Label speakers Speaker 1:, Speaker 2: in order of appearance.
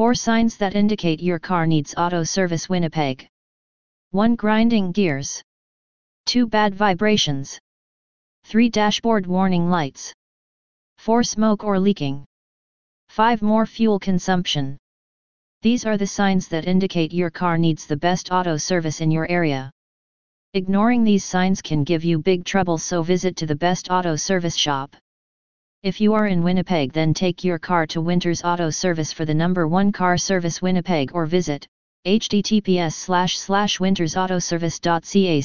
Speaker 1: 4 signs that indicate your car needs auto service Winnipeg. 1 grinding gears. 2 bad vibrations. 3 dashboard warning lights. 4 smoke or leaking. 5 more fuel consumption. These are the signs that indicate your car needs the best auto service in your area. Ignoring these signs can give you big trouble so visit to the best auto service shop. If you are in Winnipeg then take your car to Winters Auto Service for the number 1 car service Winnipeg or visit https wintersautoservice.ca